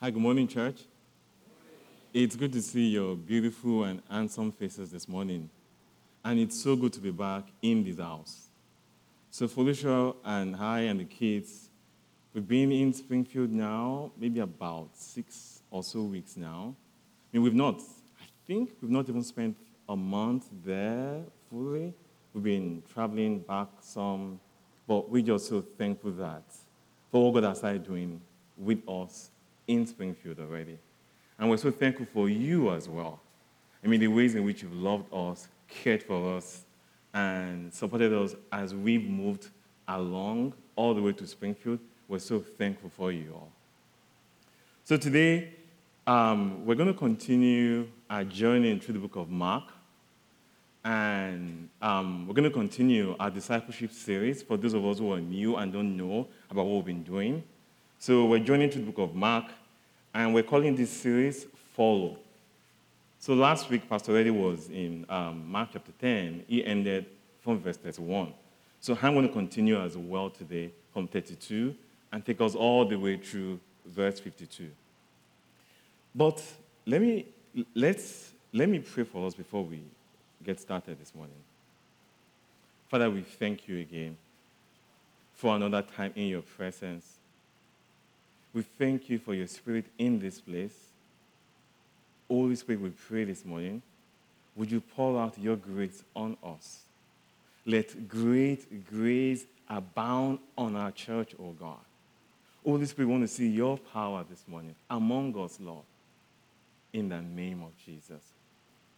Hi, good morning, church. It's good to see your beautiful and handsome faces this morning. And it's so good to be back in this house. So, Felicia and I and the kids, we've been in Springfield now, maybe about six or so weeks now. I mean, we've not, I think we've not even spent a month there fully. We've been traveling back some, but we're just so thankful that for what God has started doing with us in Springfield already. And we're so thankful for you as well. I mean, the ways in which you've loved us, cared for us, and supported us as we've moved along all the way to Springfield. We're so thankful for you all. So today, um, we're going to continue our journey through the book of Mark. And um, we're going to continue our discipleship series for those of us who are new and don't know about what we've been doing. So we're joining to the book of Mark, and we're calling this series Follow. So last week, Pastor Eddie was in um, Mark chapter 10. He ended from verse 31. So I'm going to continue as well today from 32 and take us all the way through verse 52. But let me, let's, let me pray for us before we get started this morning. Father, we thank you again for another time in your presence. We thank you for your spirit in this place. Holy Spirit, we pray this morning, would you pour out your grace on us? Let great grace abound on our church, O oh God. Holy Spirit, we want to see your power this morning among us, Lord, in the name of Jesus.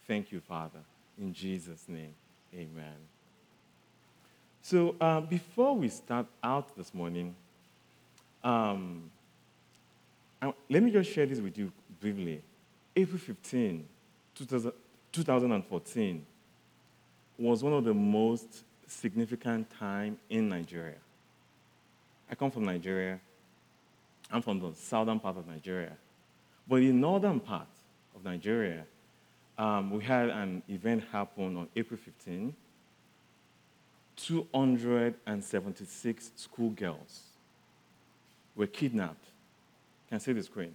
Thank you, Father. In Jesus' name, amen. So, uh, before we start out this morning, um, let me just share this with you briefly. April 15, 2000, 2014 was one of the most significant time in Nigeria. I come from Nigeria. I'm from the southern part of Nigeria. But in the northern part of Nigeria, um, we had an event happen on April 15. 276 schoolgirls were kidnapped can see the screen.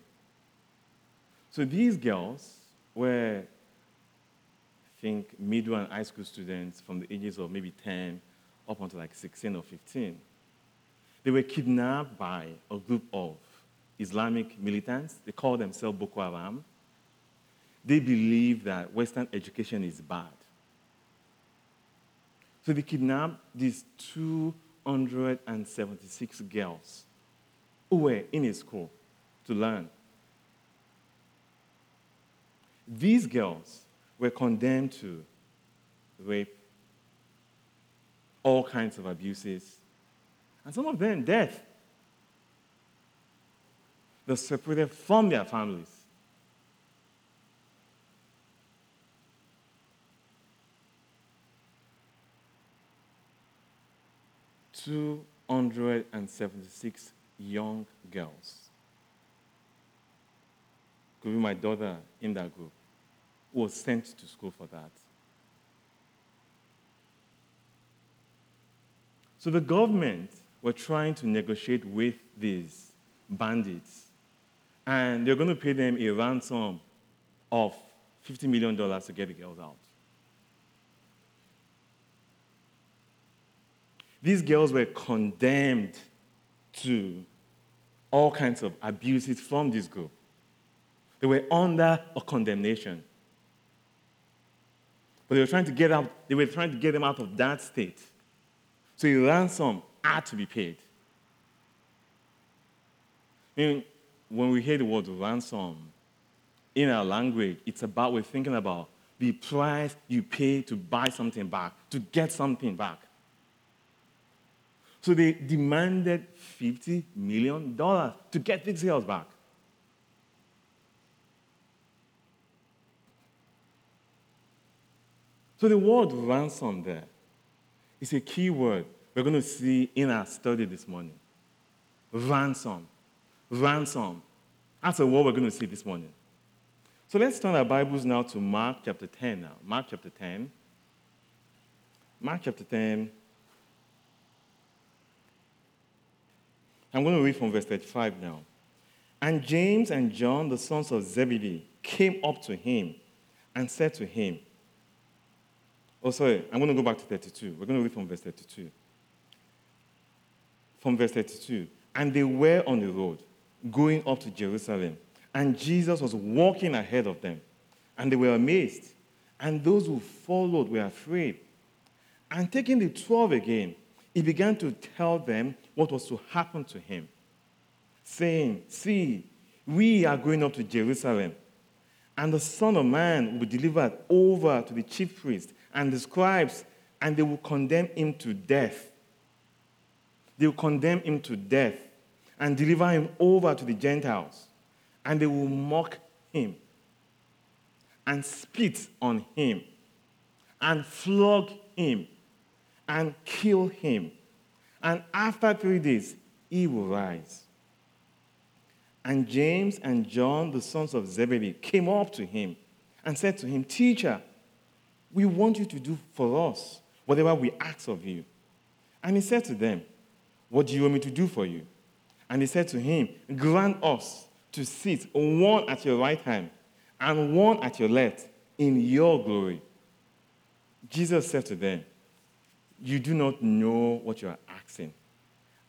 So these girls were, I think, middle and high school students from the ages of maybe 10 up until like 16 or 15. They were kidnapped by a group of Islamic militants. They call themselves Boko Haram. They believe that Western education is bad. So they kidnapped these 276 girls who were in a school to learn. These girls were condemned to rape, all kinds of abuses, and some of them death. They're separated from their families. Two hundred and seventy-six young girls could be my daughter in that group, was sent to school for that. So the government were trying to negotiate with these bandits, and they're going to pay them a ransom of $50 million to get the girls out. These girls were condemned to all kinds of abuses from this group. They were under a condemnation. But they were trying to get out, they were trying to get them out of that state. So a ransom had to be paid. I mean, when we hear the word ransom in our language, it's about we're thinking about the price you pay to buy something back, to get something back. So they demanded $50 million to get these girls back. So the word ransom there is a key word we're going to see in our study this morning. Ransom. Ransom. That's a word we're going to see this morning. So let's turn our Bibles now to Mark chapter 10 now. Mark chapter 10. Mark chapter 10. I'm going to read from verse 35 now. And James and John, the sons of Zebedee, came up to him and said to him, Oh, sorry, I'm going to go back to 32. We're going to read from verse 32. From verse 32. And they were on the road going up to Jerusalem, and Jesus was walking ahead of them. And they were amazed, and those who followed were afraid. And taking the twelve again, he began to tell them what was to happen to him, saying, See, we are going up to Jerusalem, and the Son of Man will be delivered over to the chief priests and the scribes, and they will condemn him to death. They will condemn him to death and deliver him over to the Gentiles, and they will mock him and spit on him and flog him and kill him. And after three days, he will rise. And James and John, the sons of Zebedee, came up to him and said to him, Teacher, we want you to do for us whatever we ask of you. And he said to them, What do you want me to do for you? And he said to him, Grant us to sit one at your right hand and one at your left in your glory. Jesus said to them, You do not know what you are asking.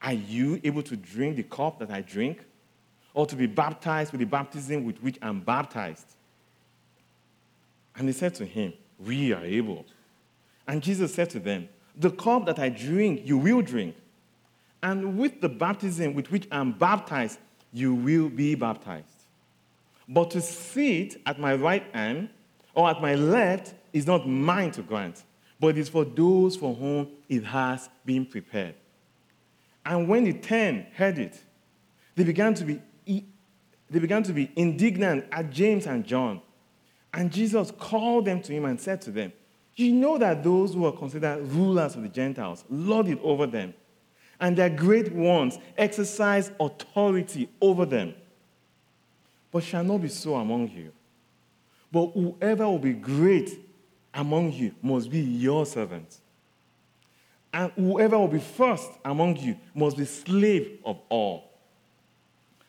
Are you able to drink the cup that I drink? Or to be baptized with the baptism with which I'm baptized? And they said to him, We are able. And Jesus said to them, The cup that I drink, you will drink. And with the baptism with which I'm baptized, you will be baptized. But to sit at my right hand or at my left is not mine to grant, but is for those for whom it has been prepared. And when the ten heard it, they began to be, they began to be indignant at James and John. And Jesus called them to him and said to them, You know that those who are considered rulers of the Gentiles lord it over them, and their great ones exercise authority over them but shall not be so among you. But whoever will be great among you must be your servant. And whoever will be first among you must be slave of all.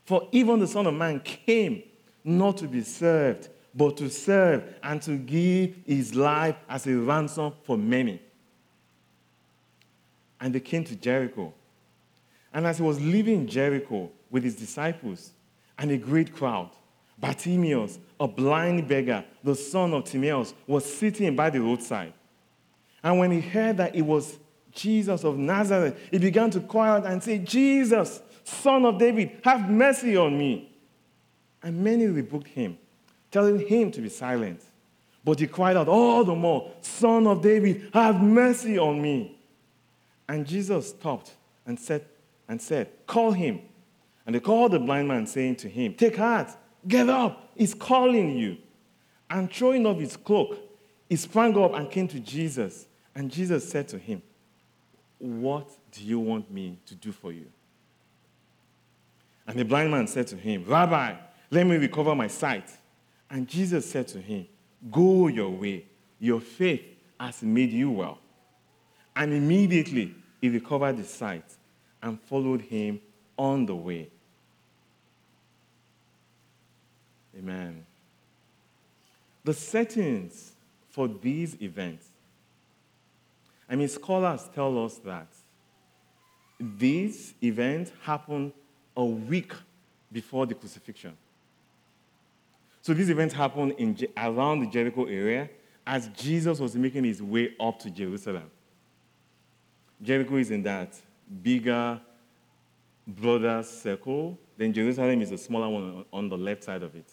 For even the Son of Man came not to be served, but to serve and to give his life as a ransom for many. And they came to Jericho. And as he was leaving Jericho with his disciples, and a great crowd. Bartimaeus, a blind beggar, the son of Timaeus, was sitting by the roadside. And when he heard that it was Jesus of Nazareth, he began to cry out and say, Jesus, son of David, have mercy on me. And many rebuked him, telling him to be silent. But he cried out all the more, Son of David, have mercy on me. And Jesus stopped and said, and said, Call him. And they called the blind man, saying to him, Take heart, get up, he's calling you. And throwing off his cloak, he sprang up and came to Jesus. And Jesus said to him, What do you want me to do for you? And the blind man said to him, Rabbi, let me recover my sight. And Jesus said to him, Go your way, your faith has made you well. And immediately he recovered his sight and followed him on the way. Amen. The settings for these events. I mean, scholars tell us that these events happened a week before the crucifixion. So this event happened in, around the Jericho area as Jesus was making his way up to Jerusalem. Jericho is in that bigger, broader circle. Then Jerusalem is a smaller one on the left side of it.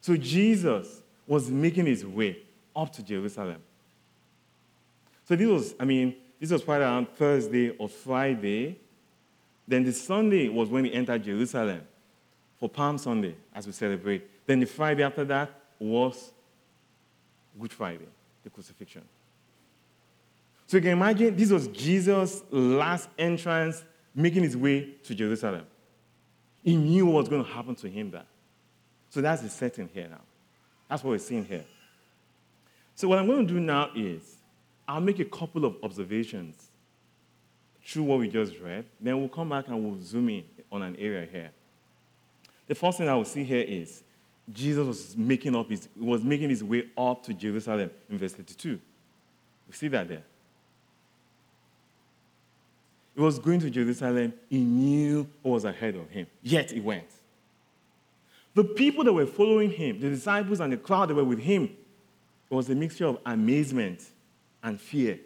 So Jesus was making his way up to Jerusalem. So this was, I mean, this was probably around Thursday or Friday. Then the Sunday was when he entered Jerusalem for Palm Sunday, as we celebrate. Then the Friday after that was Good Friday, the crucifixion. So you can imagine this was Jesus' last entrance making his way to Jerusalem. He knew what was going to happen to him there. So that's the setting here now. That's what we're seeing here. So what I'm going to do now is I'll make a couple of observations through what we just read. Then we'll come back and we'll zoom in on an area here. The first thing I will see here is Jesus was making up his was making his way up to Jerusalem in verse 32. We see that there. He was going to Jerusalem. He knew what was ahead of him. Yet he went. The people that were following him, the disciples and the crowd that were with him, it was a mixture of amazement and fear.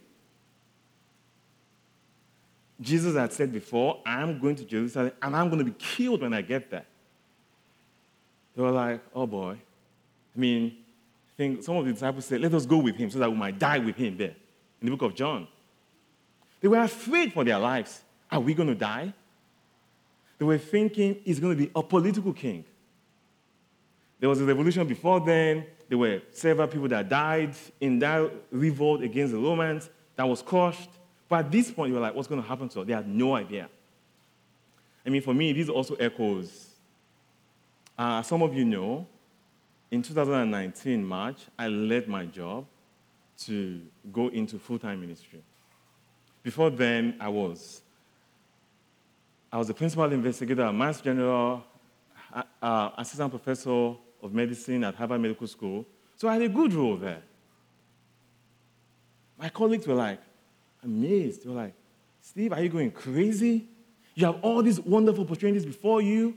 Jesus had said before, I'm going to Jerusalem and I'm going to be killed when I get there. They were like, oh boy. I mean, I think some of the disciples said, let us go with him so that we might die with him there in the book of John. They were afraid for their lives. Are we going to die? They were thinking he's going to be a political king. There was a revolution before then. There were several people that died in that revolt against the Romans that was crushed. But at this point, you were like, what's going to happen to us? They had no idea. I mean, for me, this also echoes. Uh, some of you know, in 2019, March, I led my job to go into full time ministry. Before then, I was. I was a principal investigator at Mass General, uh, uh, assistant professor of medicine at Harvard Medical School. So I had a good role there. My colleagues were like, amazed. They were like, Steve, are you going crazy? You have all these wonderful opportunities before you.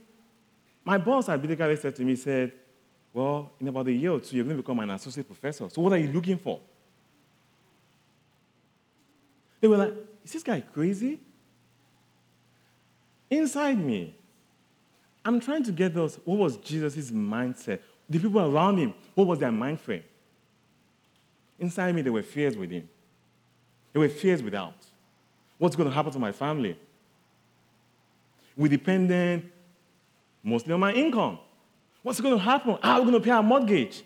My boss at Bidekale said to me, said, well, in about a year or two, you're going to become an associate professor. So what are you looking for? They were like, is this guy crazy? Inside me, I'm trying to get those. What was Jesus' mindset? The people around him, what was their mind frame? Inside me, there were fears within. There were fears without. What's going to happen to my family? We depended mostly on my income. What's going to happen? How are we going to pay our mortgage?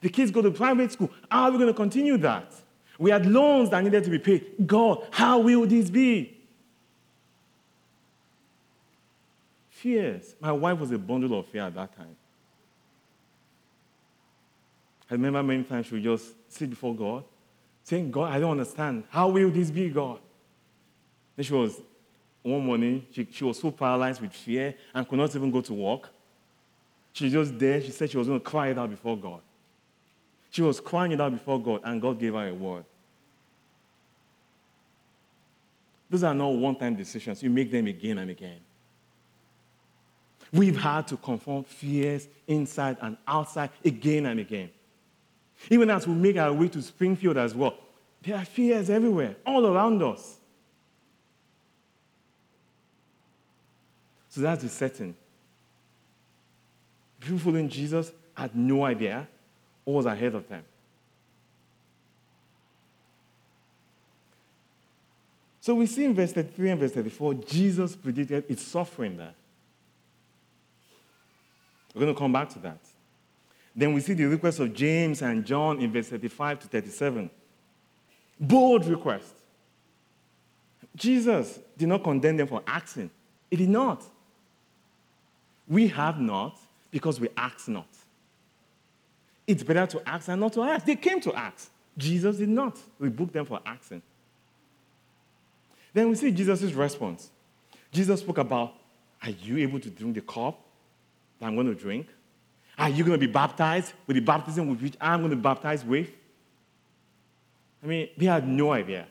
The kids go to private school. How are we going to continue that? We had loans that needed to be paid. God, how will this be? Fears. My wife was a bundle of fear at that time. I remember many times she would just sit before God, saying, God, I don't understand. How will this be, God? Then she was, one morning, she, she was so paralyzed with fear and could not even go to work. She was just there. She said she was going to cry it out before God. She was crying it out before God, and God gave her a word. Those are not one time decisions. You make them again and again. We've had to confront fears inside and outside again and again. Even as we make our way to Springfield as well, there are fears everywhere, all around us. So that's the setting. People following Jesus had no idea what was ahead of them. So we see in verse 33 and verse 34, Jesus predicted its suffering there. We're going to come back to that. Then we see the request of James and John in verse 35 to 37. Bold request. Jesus did not condemn them for asking. He did not. We have not because we ask not. It's better to ask than not to ask. They came to ask. Jesus did not rebuke them for asking. Then we see Jesus' response. Jesus spoke about, Are you able to drink the cup that I'm going to drink? Are you going to be baptized with the baptism with which I'm going to be baptized with? I mean, they had no idea.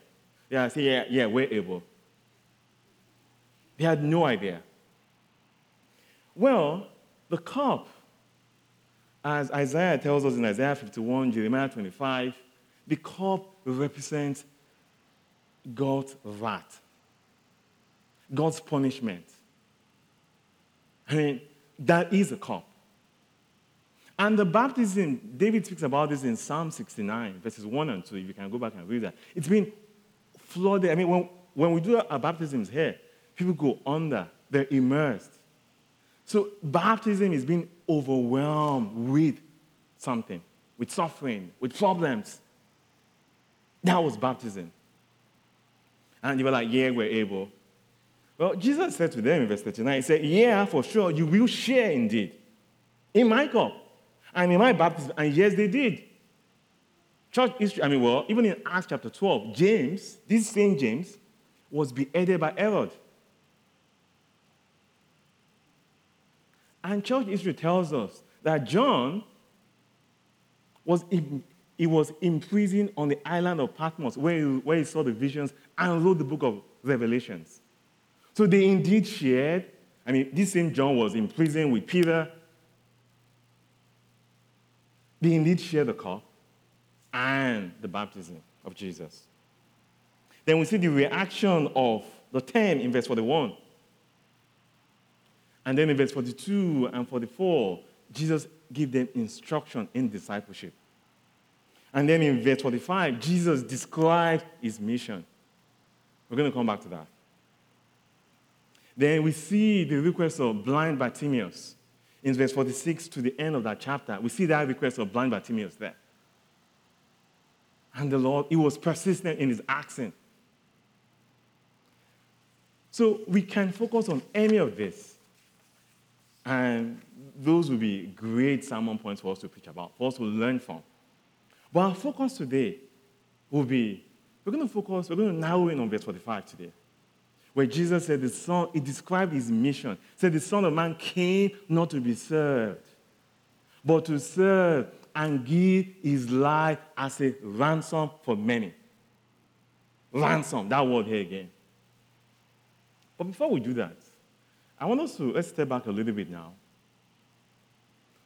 Yeah, say, yeah, yeah, we're able. They had no idea. Well, the cup, as Isaiah tells us in Isaiah 51, Jeremiah 25, the cup represents God's wrath, God's punishment. I mean, that is a cup. And the baptism, David speaks about this in Psalm 69, verses 1 and 2. If you can go back and read that. It's been flooded. I mean, when, when we do our baptisms here, people go under, they're immersed. So baptism is being overwhelmed with something, with suffering, with problems. That was baptism. And you were like, yeah, we're able. Well, Jesus said to them in verse 39, He said, Yeah, for sure, you will share indeed in my cup and in my baptism. And yes, they did. Church history, I mean, well, even in Acts chapter 12, James, this same James, was beheaded by Herod. And church history tells us that John was in, he was imprisoned on the island of Patmos where he, where he saw the visions and wrote the book of Revelations. So they indeed shared. I mean, this same John was in prison with Peter. They indeed shared the cup and the baptism of Jesus. Then we see the reaction of the ten in verse 41. And then in verse 42 and 44, Jesus gave them instruction in discipleship. And then in verse 45, Jesus described his mission. We're going to come back to that. Then we see the request of blind Bartimaeus in verse 46 to the end of that chapter. We see that request of blind Bartimaeus there. And the Lord, he was persistent in his accent. So we can focus on any of this. And those will be great sermon points for us to preach about, for us to learn from. But our focus today will be we're going to focus, we're going to narrow in on verse 45 today, where Jesus said the Son, he described his mission, said the Son of Man came not to be served, but to serve and give his life as a ransom for many. Ransom, that word here again. But before we do that, I want us to let's step back a little bit now.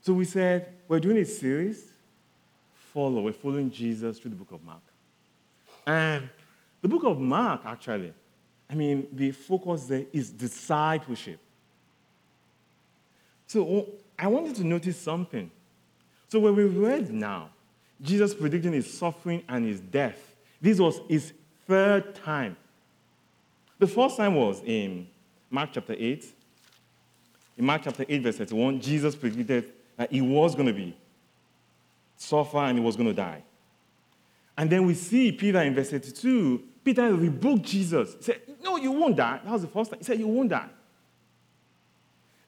So we said we're doing a series, follow, we're following Jesus through the book of Mark. And the book of Mark, actually, I mean, the focus there is discipleship. So oh, I wanted to notice something. So when we read now, Jesus predicting his suffering and his death, this was his third time the first time was in Mark chapter 8. In Mark chapter 8, verse 31, Jesus predicted that he was going to be suffer and he was going to die. And then we see Peter in verse 32, Peter rebuked Jesus. He said, No, you won't die. That was the first time. He said, You won't die.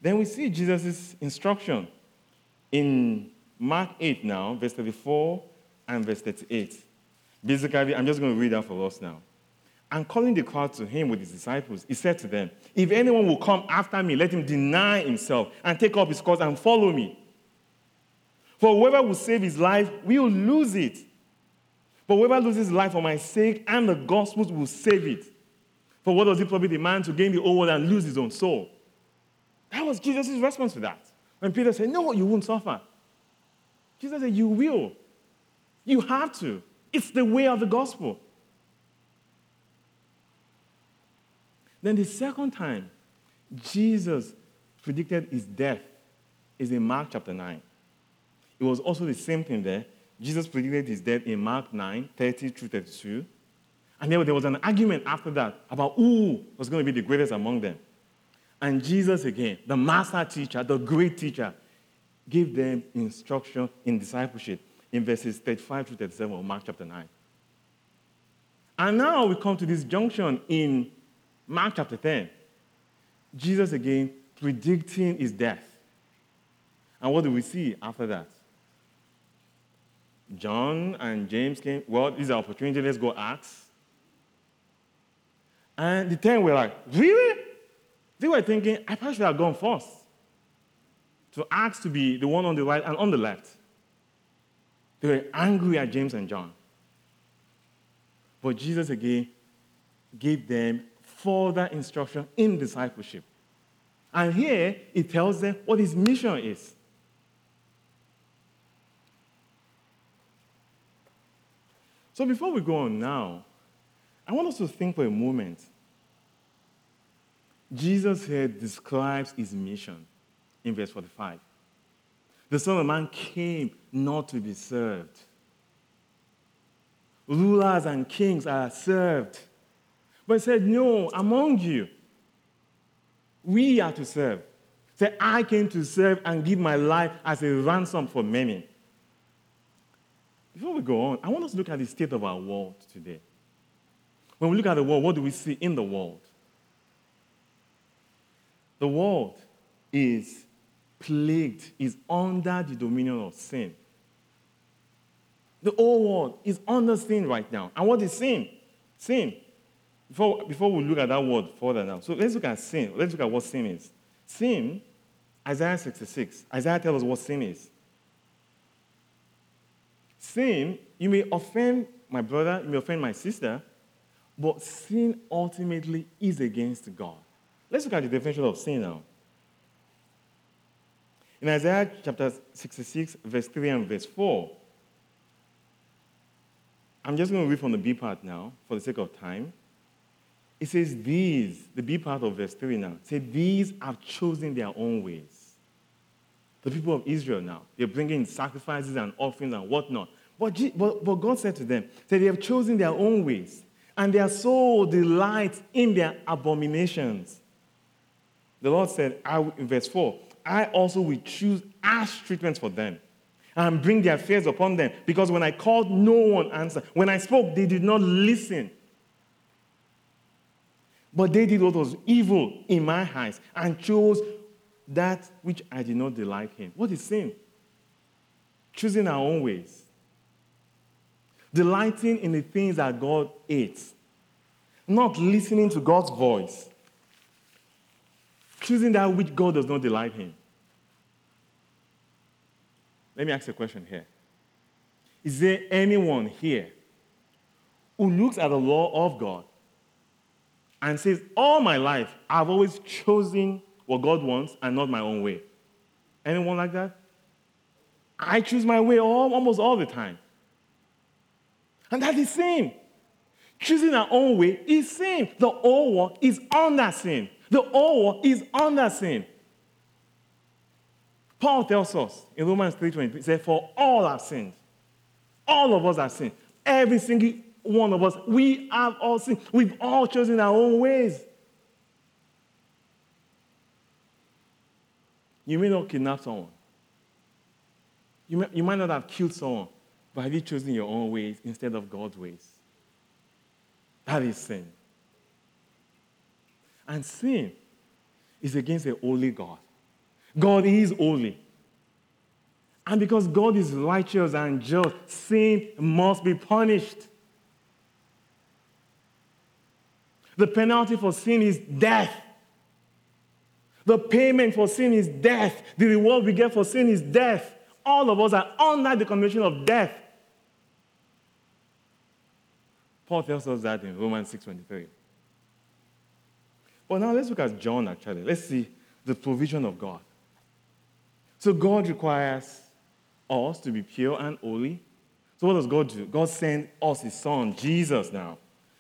Then we see Jesus' instruction in Mark 8 now, verse 34 and verse 38. Basically, I'm just going to read that for us now. And calling the crowd to him with his disciples, he said to them, If anyone will come after me, let him deny himself and take up his cross and follow me. For whoever will save his life will lose it. But whoever loses his life for my sake and the gospel will save it. For what does it profit a man to gain the whole world and lose his own soul? That was Jesus' response to that. When Peter said, No, you won't suffer. Jesus said, You will. You have to. It's the way of the gospel. Then the second time, Jesus predicted his death is in Mark chapter 9. It was also the same thing there. Jesus predicted his death in Mark 9, 30 through 32. And then there was an argument after that about who was going to be the greatest among them. And Jesus, again, the master teacher, the great teacher, gave them instruction in discipleship in verses 35 through 37 of Mark chapter 9. And now we come to this junction in Mark chapter 10, Jesus again predicting his death. And what do we see after that? John and James came. Well, this is an opportunity. Let's go ask. And the ten were like, Really? They were thinking, I probably should have gone first. To ask to be the one on the right and on the left. They were angry at James and John. But Jesus again gave them further instruction in discipleship. And here it tells them what his mission is. So before we go on now, I want us to think for a moment. Jesus here describes his mission in verse 45. The Son of Man came not to be served. Rulers and kings are served but he said, No, among you, we are to serve. Say, I came to serve and give my life as a ransom for many. Before we go on, I want us to look at the state of our world today. When we look at the world, what do we see in the world? The world is plagued, is under the dominion of sin. The whole world is under sin right now. And what is sin? Sin before, before we look at that word further now, so let's look at sin. Let's look at what sin is. Sin Isaiah 66. Isaiah tells us what sin is. Sin, you may offend my brother, you may offend my sister, but sin ultimately is against God. Let's look at the definition of sin now. In Isaiah chapter 66, verse 3 and verse 4, I'm just going to read from the B part now for the sake of time. It says, These, the B part of verse 3 now, say, These have chosen their own ways. The people of Israel now, they're bringing sacrifices and offerings and whatnot. But, but, but God said to them, that they have chosen their own ways, and their soul delights in their abominations. The Lord said, I, in verse 4, I also will choose harsh treatment for them and bring their fears upon them. Because when I called, no one answered. When I spoke, they did not listen. But they did what was evil in my eyes and chose that which I did not delight in. What is sin? Choosing our own ways. Delighting in the things that God hates. Not listening to God's voice. Choosing that which God does not delight in. Let me ask a question here. Is there anyone here who looks at the law of God and says, All my life, I've always chosen what God wants and not my own way? Anyone like that? I choose my way all, almost all the time. And that is the sin. Choosing our own way is sin. The old one is under sin. The old one is under sin. Paul tells us in Romans 3.23, he said, For all have sinned. All of us have sinned. Every single one of us, we have all sinned. We've all chosen our own ways. You may not kidnap someone. You, may, you might not have killed someone, but have you chosen your own ways instead of God's ways? That is sin. And sin is against a holy God. God is holy. And because God is righteous and just, sin must be punished. The penalty for sin is death. The payment for sin is death. The reward we get for sin is death. All of us are under the condition of death. Paul tells us that in Romans 6:23. But now let's look at John actually. Let's see the provision of God. So God requires us to be pure and holy. So what does God do? God sends us his son, Jesus now.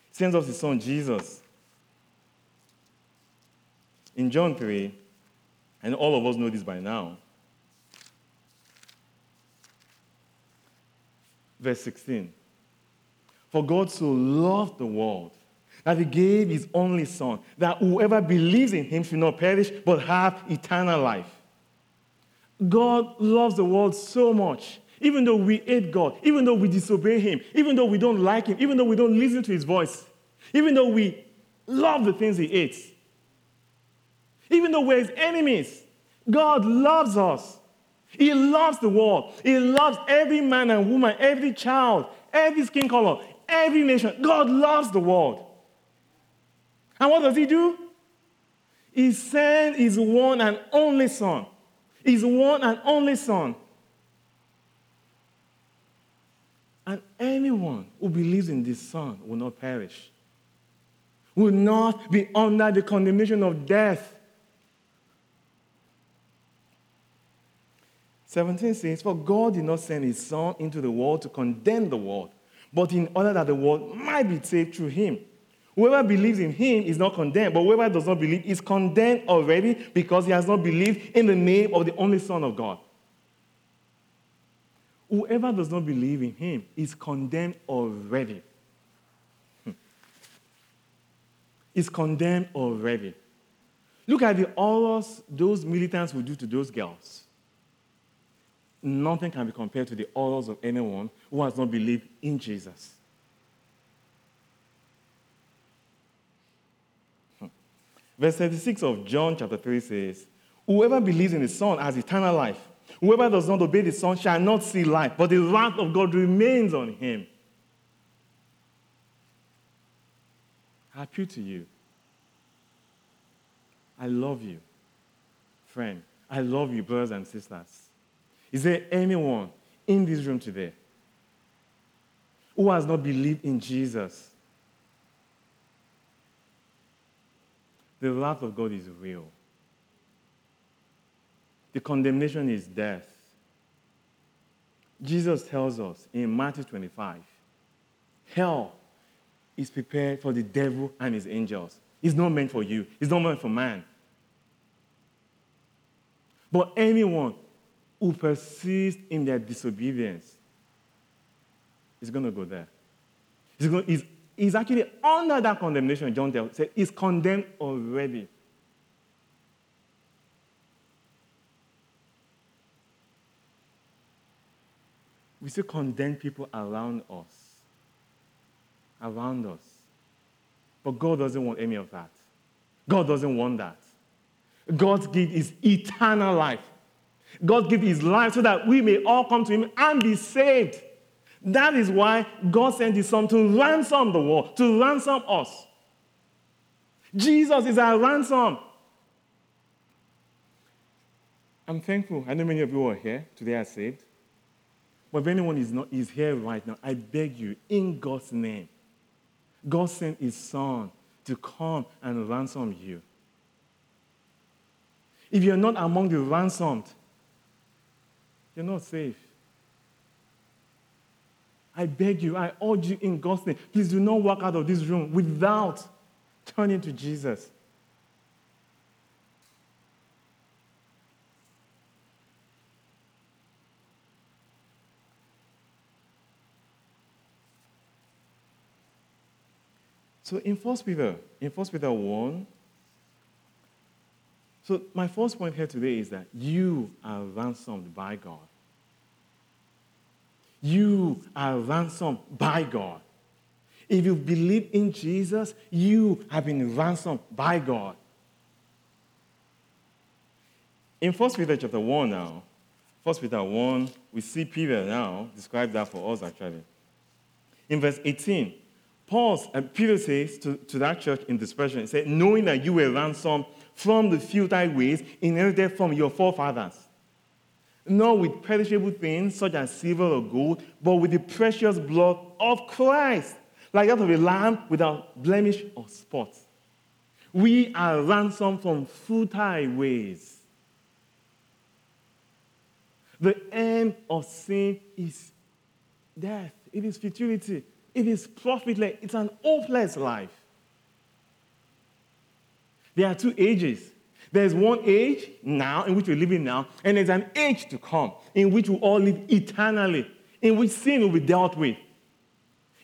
He sends us his son, Jesus. In John 3, and all of us know this by now, verse 16. For God so loved the world that he gave his only son, that whoever believes in him should not perish, but have eternal life. God loves the world so much. Even though we hate God, even though we disobey Him, even though we don't like Him, even though we don't listen to His voice, even though we love the things He hates, even though we're His enemies, God loves us. He loves the world. He loves every man and woman, every child, every skin color, every nation. God loves the world. And what does He do? He sent His one and only Son his one and only Son. And anyone who believes in this Son will not perish, will not be under the condemnation of death. 17 says, For God did not send his Son into the world to condemn the world, but in order that the world might be saved through him. Whoever believes in him is not condemned, but whoever does not believe is condemned already because he has not believed in the name of the only Son of God. Whoever does not believe in him is condemned already. Hmm. Is condemned already. Look at the horrors those militants will do to those girls. Nothing can be compared to the horrors of anyone who has not believed in Jesus. Hmm. Verse 36 of John chapter 3 says, Whoever believes in the Son has eternal life. Whoever does not obey the Son shall not see life, but the wrath of God remains on him. I appeal to you. I love you. Friend, I love you, brothers and sisters. Is there anyone in this room today who has not believed in Jesus? The wrath of God is real. The condemnation is death. Jesus tells us in Matthew 25 hell is prepared for the devil and his angels. It's not meant for you, it's not meant for man. But anyone who persists in their disobedience is going to go there. He's, going, he's, he's actually under that condemnation, John tells said, he's condemned already. We still condemn people around us. Around us. But God doesn't want any of that. God doesn't want that. God's gift is eternal life. God gave his life so that we may all come to him and be saved. That is why God sent his son to ransom the world, to ransom us. Jesus is our ransom. I'm thankful. I know many of you are here today are saved. But if anyone is not is here right now, I beg you, in God's name, God sent his son to come and ransom you. If you're not among the ransomed, you're not safe. I beg you, I urge you in God's name, please do not walk out of this room without turning to Jesus. So in First Peter, in First Peter 1, so, my first point here today is that you are ransomed by God. You are ransomed by God. If you believe in Jesus, you have been ransomed by God. In 1 Peter chapter 1 now, 1 Peter 1, we see Peter now describe that for us actually. In verse 18, Paul, uh, Peter says to, to that church in dispersion, he said, knowing that you were ransomed from the futile ways inherited from your forefathers. Not with perishable things such as silver or gold, but with the precious blood of Christ, like that of a lamb without blemish or spot. We are ransomed from futile ways. The end of sin is death, it is futility, it is profitless, it's an hopeless life. There are two ages. There's one age now in which we're living now, and there's an age to come in which we all live eternally, in which sin will be dealt with.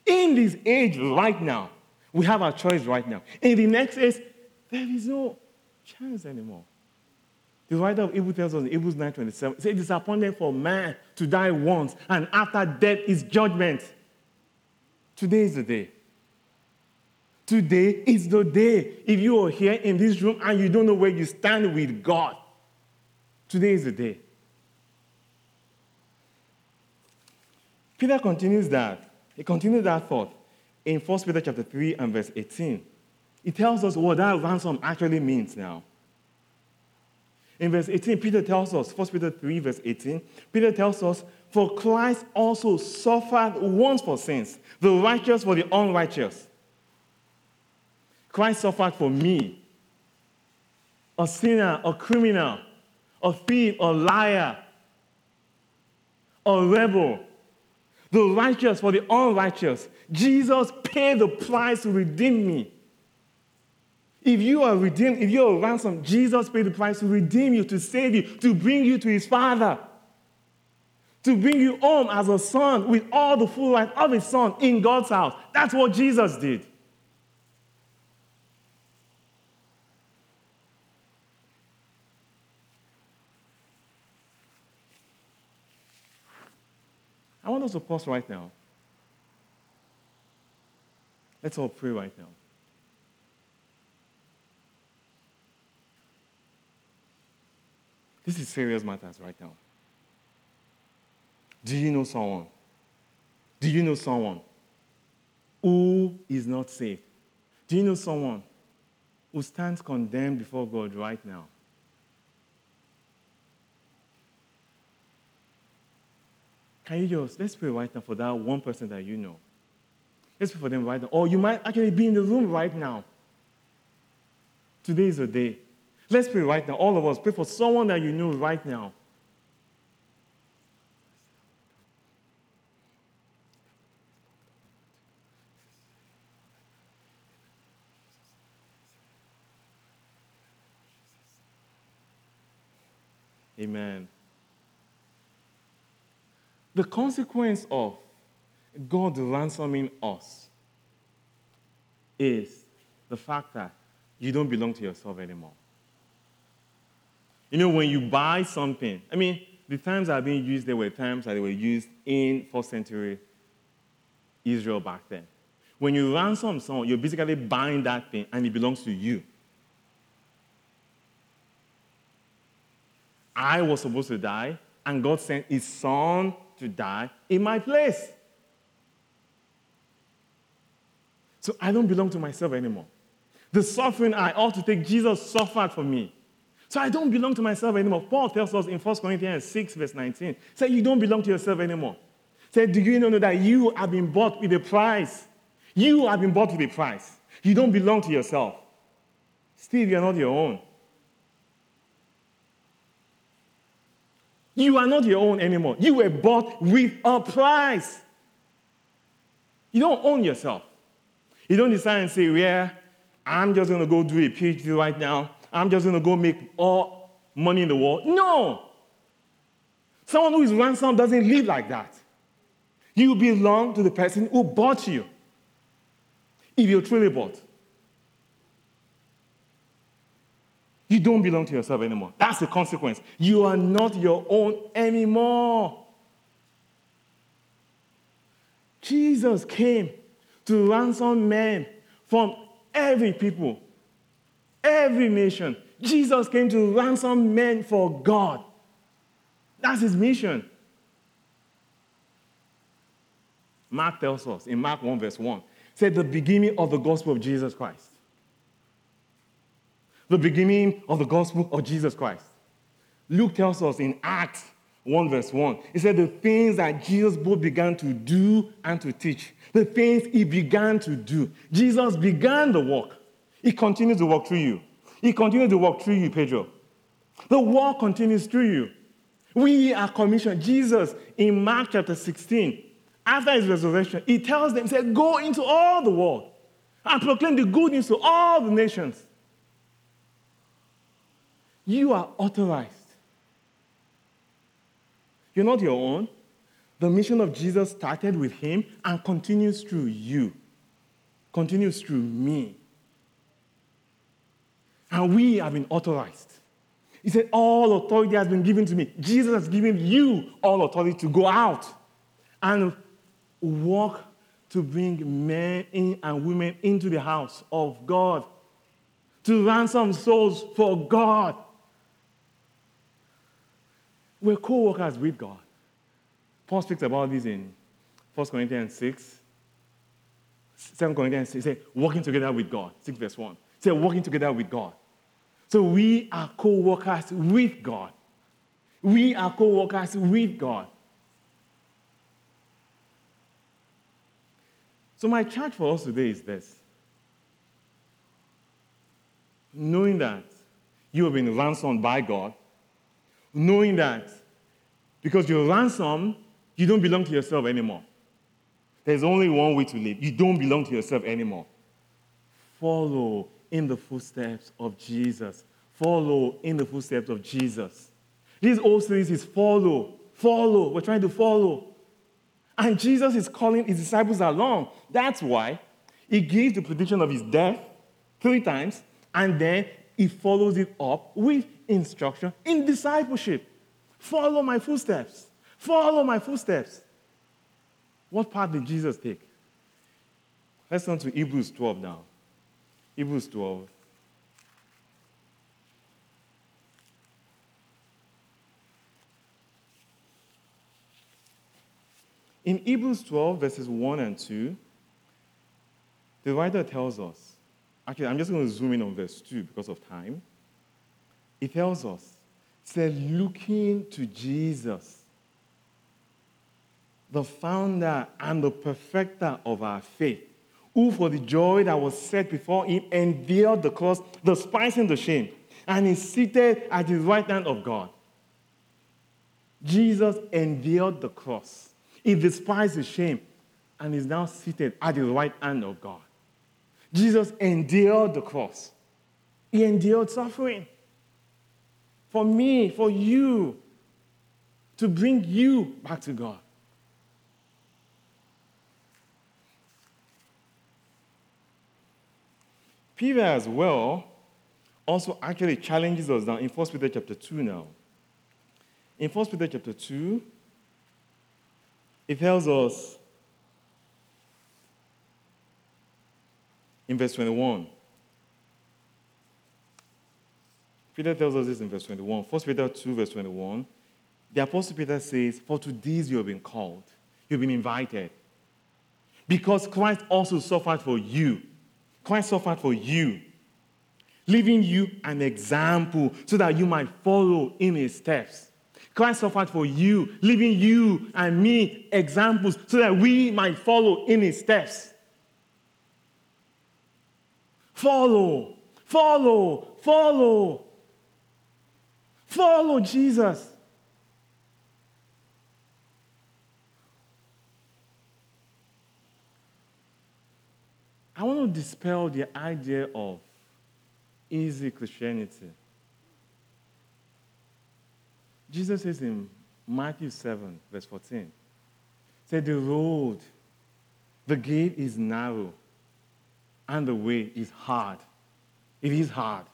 In this age right now, we have our choice right now. In the next age, there is no chance anymore. The writer of Hebrews tells us in Hebrews 9:27, it says, "It is appointed for man to die once, and after death is judgment." Today is the day. Today is the day. If you are here in this room and you don't know where you stand with God, today is the day. Peter continues that. He continues that thought in 1 Peter chapter 3 and verse 18. He tells us what that ransom actually means now. In verse 18, Peter tells us, 1 Peter 3, verse 18, Peter tells us, For Christ also suffered once for sins, the righteous for the unrighteous Christ suffered for me, a sinner, a criminal, a thief, a liar, a rebel, the righteous for the unrighteous. Jesus paid the price to redeem me. If you are redeemed, if you are ransomed, Jesus paid the price to redeem you, to save you, to bring you to his Father, to bring you home as a son with all the full right of his son in God's house. That's what Jesus did. I want us to pause right now. Let's all pray right now. This is serious matters right now. Do you know someone? Do you know someone who is not saved? Do you know someone who stands condemned before God right now? Can you just, let's pray right now for that one person that you know. Let's pray for them right now. Or you might actually be in the room right now. Today is the day. Let's pray right now. All of us, pray for someone that you know right now. Amen. The consequence of God ransoming us is the fact that you don't belong to yourself anymore. You know, when you buy something, I mean, the times that are being used, there were times that they were used in first century Israel back then. When you ransom someone, you're basically buying that thing and it belongs to you. I was supposed to die, and God sent his son to die in my place. So I don't belong to myself anymore. The suffering I ought to take, Jesus suffered for me. So I don't belong to myself anymore. Paul tells us in 1 Corinthians 6, verse 19, say you don't belong to yourself anymore. Say, do you know that you have been bought with a price? You have been bought with a price. You don't belong to yourself. Steve, you're not your own. You are not your own anymore. You were bought with a price. You don't own yourself. You don't decide and say, Yeah, I'm just going to go do a PhD right now. I'm just going to go make all money in the world. No. Someone who is ransomed doesn't live like that. You belong to the person who bought you. If you're truly bought. You don't belong to yourself anymore. That's the consequence. You are not your own anymore. Jesus came to ransom men from every people, every nation. Jesus came to ransom men for God. That's his mission. Mark tells us in Mark 1, verse 1, said the beginning of the gospel of Jesus Christ the beginning of the gospel of Jesus Christ. Luke tells us in Acts 1 verse 1, he said, The things that Jesus both began to do and to teach, the things he began to do. Jesus began the work. He continues to work through you. He continues to work through you, Pedro. The work continues through you. We are commissioned. Jesus, in Mark chapter 16, after his resurrection, he tells them, he said, Go into all the world and proclaim the good news to all the nations. You are authorized. You're not your own. The mission of Jesus started with him and continues through you, continues through me. And we have been authorized. He said, All authority has been given to me. Jesus has given you all authority to go out and walk to bring men in and women into the house of God, to ransom souls for God. We're co workers with God. Paul speaks about this in 1 Corinthians 6. 2 Corinthians 6, he said, working together with God. 6 verse 1. He said, working together with God. So we are co workers with God. We are co workers with God. So, my charge for us today is this knowing that you have been ransomed by God, knowing that because you're ransomed, you don't belong to yourself anymore. There's only one way to live. You don't belong to yourself anymore. Follow in the footsteps of Jesus. Follow in the footsteps of Jesus. This whole series is follow, follow. We're trying to follow. And Jesus is calling his disciples along. That's why he gives the prediction of his death three times, and then he follows it up with instruction in discipleship. Follow my footsteps. Follow my footsteps. What part did Jesus take? Let's turn to Hebrews 12 now. Hebrews 12. In Hebrews 12, verses 1 and 2, the writer tells us, actually, I'm just going to zoom in on verse 2 because of time. He tells us, said, looking to Jesus, the founder and the perfecter of our faith, who for the joy that was set before him endured the cross, despising the shame, and is seated at the right hand of God. Jesus endured the cross. He despised the shame and is now seated at the right hand of God. Jesus endured the cross. He endured suffering. For me, for you, to bring you back to God. Peter as well also actually challenges us now in 1 Peter chapter 2 now. In 1 Peter chapter 2, it tells us in verse 21. Peter tells us this in verse 21. 1 Peter 2, verse 21. The Apostle Peter says, For to these you have been called, you've been invited. Because Christ also suffered for you Christ suffered for you, leaving you an example so that you might follow in his steps. Christ suffered for you, leaving you and me examples so that we might follow in his steps. Follow, follow, follow. Follow Jesus. I want to dispel the idea of easy Christianity. Jesus says in Matthew 7, verse 14, said, The road, the gate is narrow, and the way is hard. It is hard.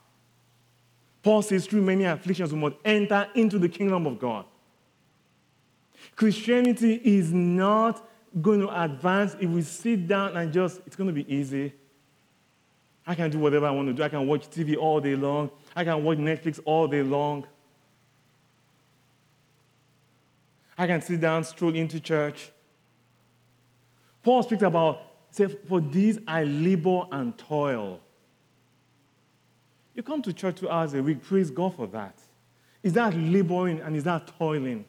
Paul says, through many afflictions, we must enter into the kingdom of God. Christianity is not going to advance if we sit down and just, it's going to be easy. I can do whatever I want to do. I can watch TV all day long. I can watch Netflix all day long. I can sit down, stroll into church. Paul speaks about, say, for these I labor and toil. You come to church two hours a week, praise God for that. Is that laboring and is that toiling?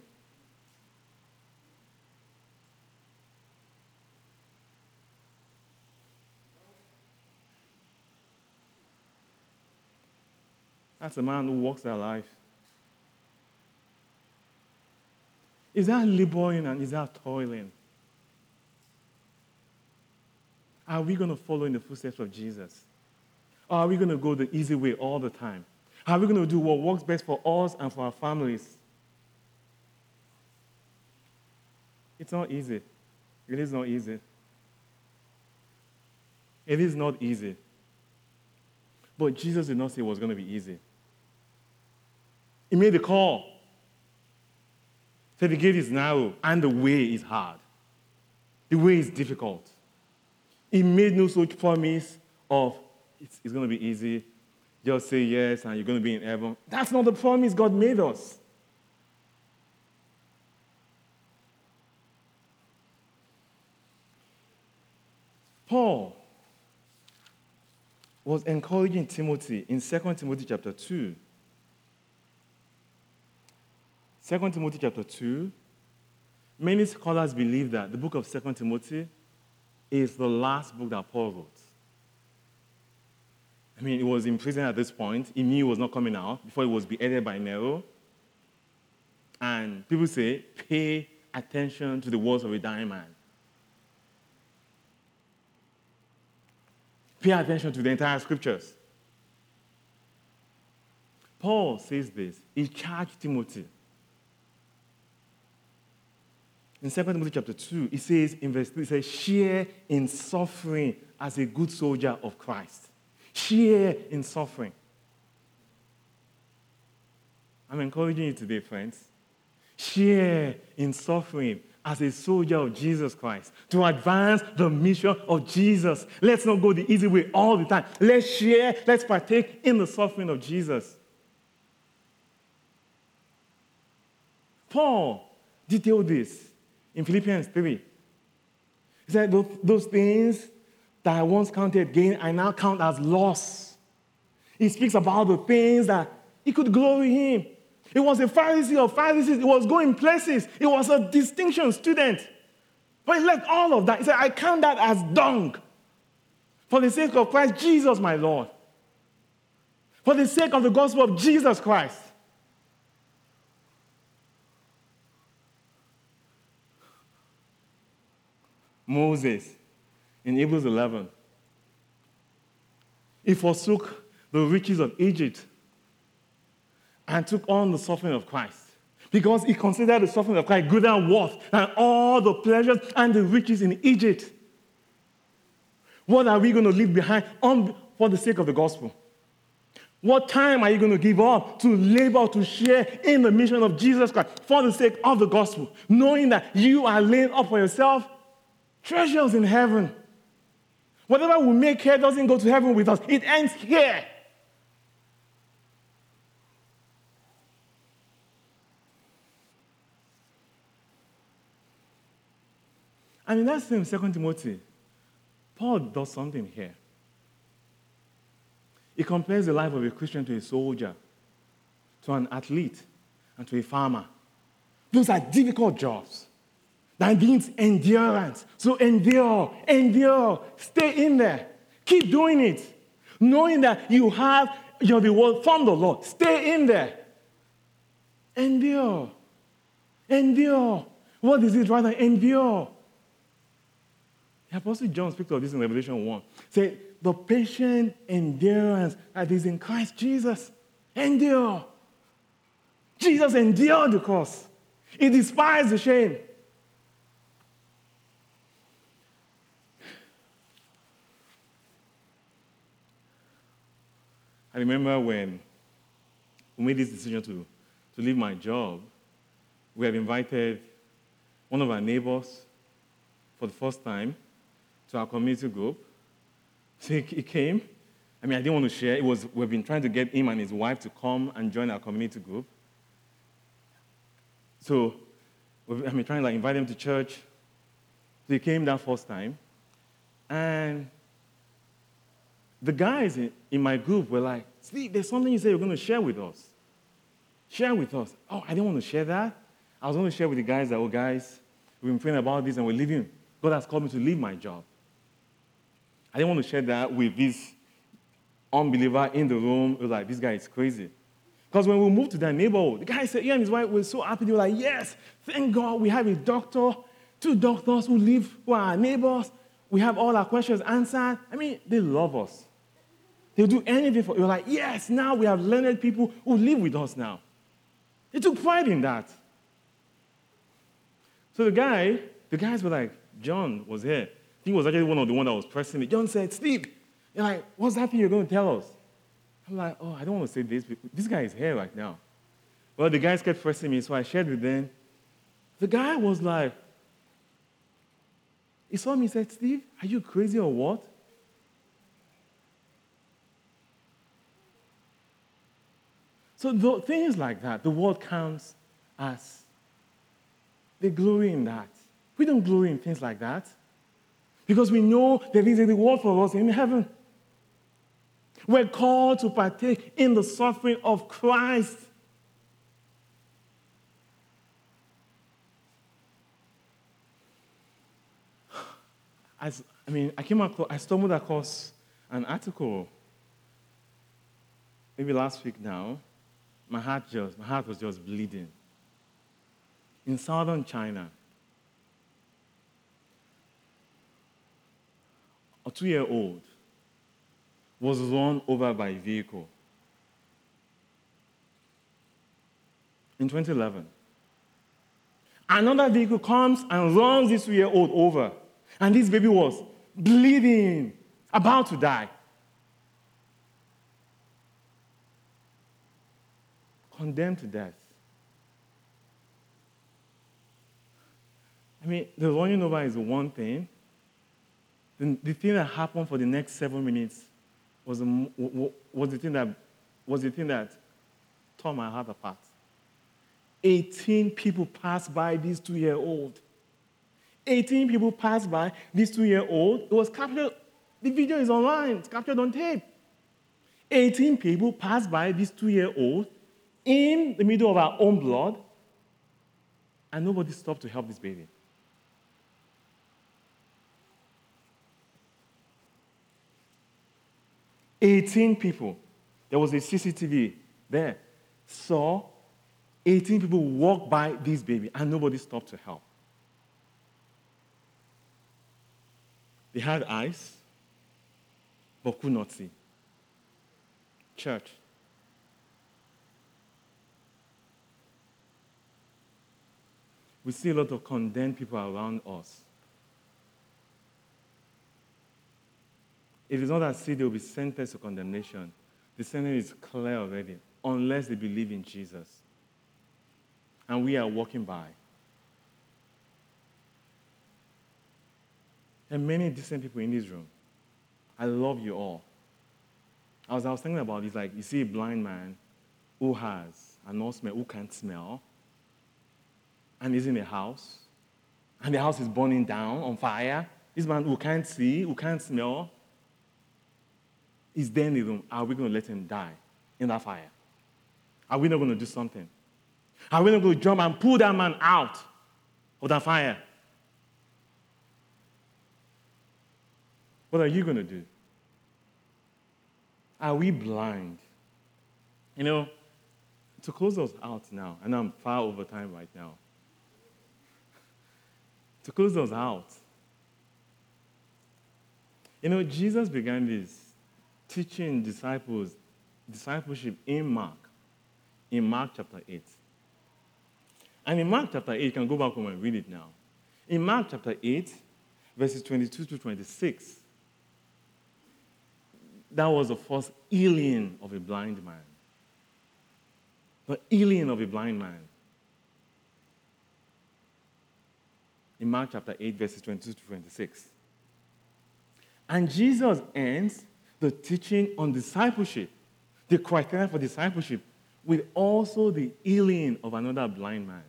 That's a man who walks their life. Is that laboring and is that toiling? Are we going to follow in the footsteps of Jesus? Or are we going to go the easy way all the time? Are we going to do what works best for us and for our families? It's not easy. It is not easy. It is not easy. But Jesus did not say it was going to be easy. He made the call. Said the gate is narrow and the way is hard. The way is difficult. He made no such promise of it's, it's going to be easy. Just say yes and you're going to be in heaven. That's not the promise God made us. Paul was encouraging Timothy in 2 Timothy chapter 2 2 Timothy chapter 2, many scholars believe that the book of 2 Timothy is the last book that Paul wrote. I mean, he was in prison at this point. He knew he was not coming out before he was beheaded by Nero. And people say, pay attention to the words of a dying man. Pay attention to the entire scriptures. Paul says this. He charged Timothy in 2 Timothy chapter 2, it says in verse 3, it says, share in suffering as a good soldier of Christ. Share in suffering. I'm encouraging you today, friends. Share in suffering as a soldier of Jesus Christ to advance the mission of Jesus. Let's not go the easy way all the time. Let's share, let's partake in the suffering of Jesus. Paul detailed this in Philippians 3. He said, Those things that I once counted gain, I now count as loss. He speaks about the things that he could glory in. He was a Pharisee of Pharisees. He was going places. He was a distinction student. But he left all of that. He said, I count that as dung for the sake of Christ Jesus, my Lord. For the sake of the gospel of Jesus Christ. Moses in Hebrews 11. He forsook the riches of Egypt and took on the suffering of Christ because he considered the suffering of Christ greater and worth than all the pleasures and the riches in Egypt. What are we going to leave behind on, for the sake of the gospel? What time are you going to give up to labor, to share in the mission of Jesus Christ for the sake of the gospel, knowing that you are laying up for yourself treasures in heaven? Whatever we make here doesn't go to heaven with us, it ends here. And in that same Second Timothy, Paul does something here. He compares the life of a Christian to a soldier, to an athlete, and to a farmer. Those are difficult jobs. That means endurance. So endure, endure, stay in there. Keep doing it. Knowing that you have your reward from the Lord. Stay in there. Endure. Endure. What is it rather? Endure. The Apostle John speaks of this in Revelation 1. Say, the patient endurance that is in Christ Jesus. Endure. Jesus endured the cross. He despised the shame. I remember when we made this decision to, to leave my job, we had invited one of our neighbors for the first time to our community group. So he, came. I mean, I didn't want to share. It was, we've been trying to get him and his wife to come and join our community group. So, I've been trying to like, invite him to church. So he came that first time. And the guys in, in my group were like, Steve, there's something you said you're going to share with us. Share with us. Oh, I didn't want to share that. I was going to share with the guys that, oh, guys, we've been praying about this and we're leaving. God has called me to leave my job. I didn't want to share that with this unbeliever in the room. It was like, this guy is crazy. Because when we moved to that neighborhood, the guy said, yeah, and his wife were so happy. They were like, yes, thank God we have a doctor, two doctors who live, who are our neighbors. We have all our questions answered. I mean, they love us. They'll do anything for you. You're like, yes, now we have learned people who live with us now. They took pride in that. So the guy, the guys were like, John was here. He was actually one of the one that was pressing me. John said, Steve, you're like, what's that thing you're going to tell us? I'm like, oh, I don't want to say this. This guy is here right now. Well, the guys kept pressing me, so I shared with them. The guy was like, he saw me and said, Steve, are you crazy or what? So the things like that, the world counts as they glory in that. We don't glory in things like that because we know there is a reward for us in heaven. We're called to partake in the suffering of Christ. As, I mean, I came across, I stumbled across an article maybe last week now my heart just, my heart was just bleeding. In southern China, a two-year-old was run over by a vehicle. In 2011. Another vehicle comes and runs this two-year-old over. And this baby was bleeding, about to die. Condemned to death. I mean, the running over is one thing. The, the thing that happened for the next seven minutes was, um, the, was, the thing that, was the thing that tore my heart apart. 18 people passed by this two year old. 18 people passed by this two year old. It was captured, the video is online, it's captured on tape. 18 people passed by this two year old in the middle of our own blood, and nobody stopped to help this baby. Eighteen people. There was a CCTV there. Saw 18 people walk by this baby, and nobody stopped to help. They had eyes, but could not see. Church, We see a lot of condemned people around us. It is not as if they will be sentenced to condemnation. The sentence is clear already, unless they believe in Jesus. And we are walking by. There are many decent people in this room. I love you all. As I was thinking about this, like you see a blind man who has a no smell, who can't smell, and he's in a house, and the house is burning down on fire. This man who can't see, who can't smell, is there in the room. Are we going to let him die in that fire? Are we not going to do something? Are we not going to jump and pull that man out of that fire? What are you going to do? Are we blind? You know, to close us out now, and I'm far over time right now. To close us out, you know, Jesus began this teaching disciples discipleship in Mark, in Mark chapter 8. And in Mark chapter 8, you can go back home and read it now. In Mark chapter 8, verses 22 to 26, that was the first healing of a blind man. The healing of a blind man. In Mark chapter 8, verses 22 to 26. And Jesus ends the teaching on discipleship, the criteria for discipleship, with also the healing of another blind man.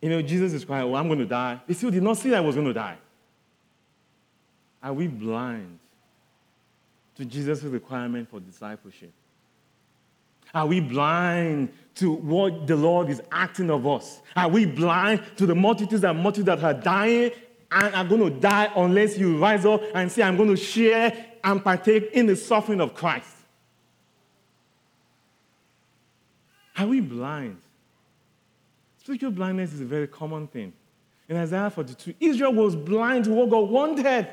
You know, Jesus is crying, Oh, I'm going to die. They still did not see that I was going to die. Are we blind to Jesus' requirement for discipleship? Are we blind to what the Lord is asking of us? Are we blind to the multitudes and multitudes that are dying and are going to die unless you rise up and say, I'm going to share and partake in the suffering of Christ? Are we blind? Spiritual blindness is a very common thing. In Isaiah 42, Israel was blind to what God wanted.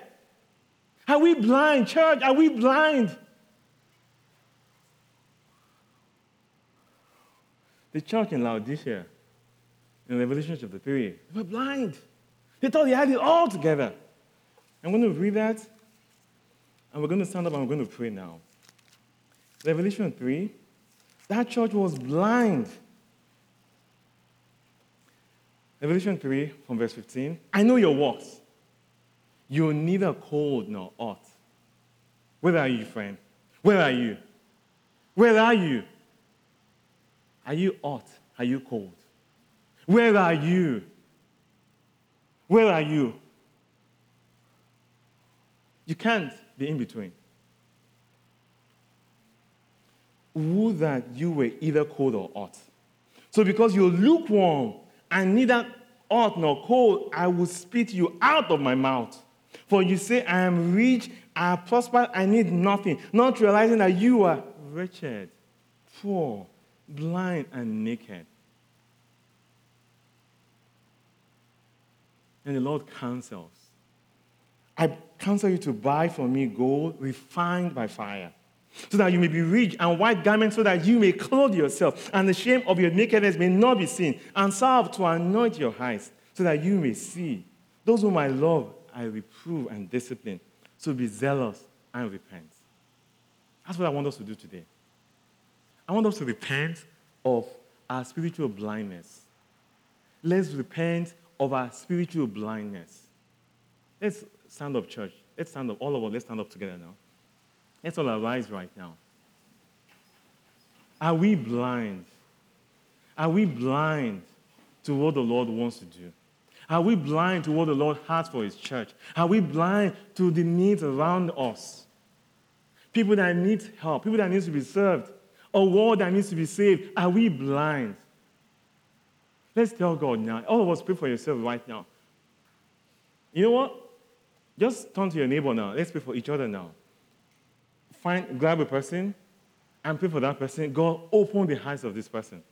Are we blind, church? Are we blind? The church in Laodicea, in Revelation chapter 3, they were blind. They thought they had it all together. I'm going to read that, and we're going to stand up and we're going to pray now. Revelation 3, that church was blind. Revelation 3, from verse 15. I know your works. You're neither cold nor hot. Where are you, friend? Where are you? Where are you? Are you hot? Are you cold? Where are you? Where are you? You can't be in between. Would that you were either cold or hot. So, because you're lukewarm and neither hot nor cold, I will spit you out of my mouth. For you say, I am rich, I am prosperous, I need nothing, not realizing that you are wretched, poor, blind, and naked. And the Lord counsels. I counsel you to buy for me gold refined by fire, so that you may be rich, and white garments, so that you may clothe yourself, and the shame of your nakedness may not be seen, and salve to anoint your eyes, so that you may see. Those whom I love, I reprove and discipline. So be zealous and repent. That's what I want us to do today. I want us to repent of our spiritual blindness. Let's repent of our spiritual blindness. Let's stand up, church. Let's stand up. All of us, let's stand up together now. Let's all arise right now. Are we blind? Are we blind to what the Lord wants to do? Are we blind to what the Lord has for His church? Are we blind to the needs around us? People that need help, people that need to be served, a world that needs to be saved. Are we blind? Let's tell God now. All of us pray for yourself right now. You know what? Just turn to your neighbor now. Let's pray for each other now. Find, grab a person and pray for that person. God, open the eyes of this person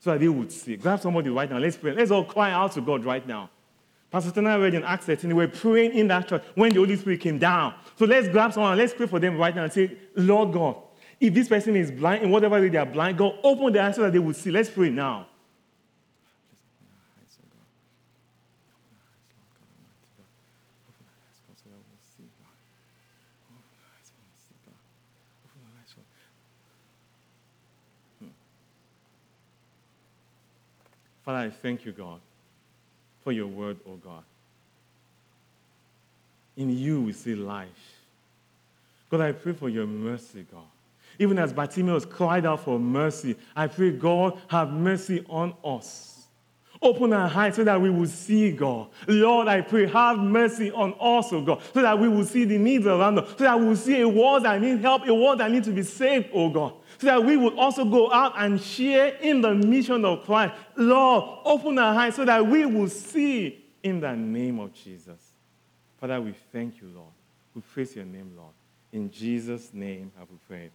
so that they would see. Grab somebody right now. Let's pray. Let's all cry out to God right now. Pastor Tana read in Acts 13, they were praying in that church when the Holy Spirit came down. So let's grab someone, let's pray for them right now and say, Lord God, if this person is blind, in whatever way they are blind, God, open their eyes so that they will see. Let's pray now. Father, I thank you, God, for your word, O oh God. In you we see life. God, I pray for your mercy, God. Even as Bartimaeus cried out for mercy, I pray, God, have mercy on us. Open our eyes so that we will see God. Lord, I pray, have mercy on us, oh God, so that we will see the needs around us, so that we will see a world that needs help, a world that needs to be saved, oh God, so that we will also go out and share in the mission of Christ. Lord, open our eyes so that we will see in the name of Jesus. Father, we thank you, Lord. We praise your name, Lord. In Jesus' name have we prayed.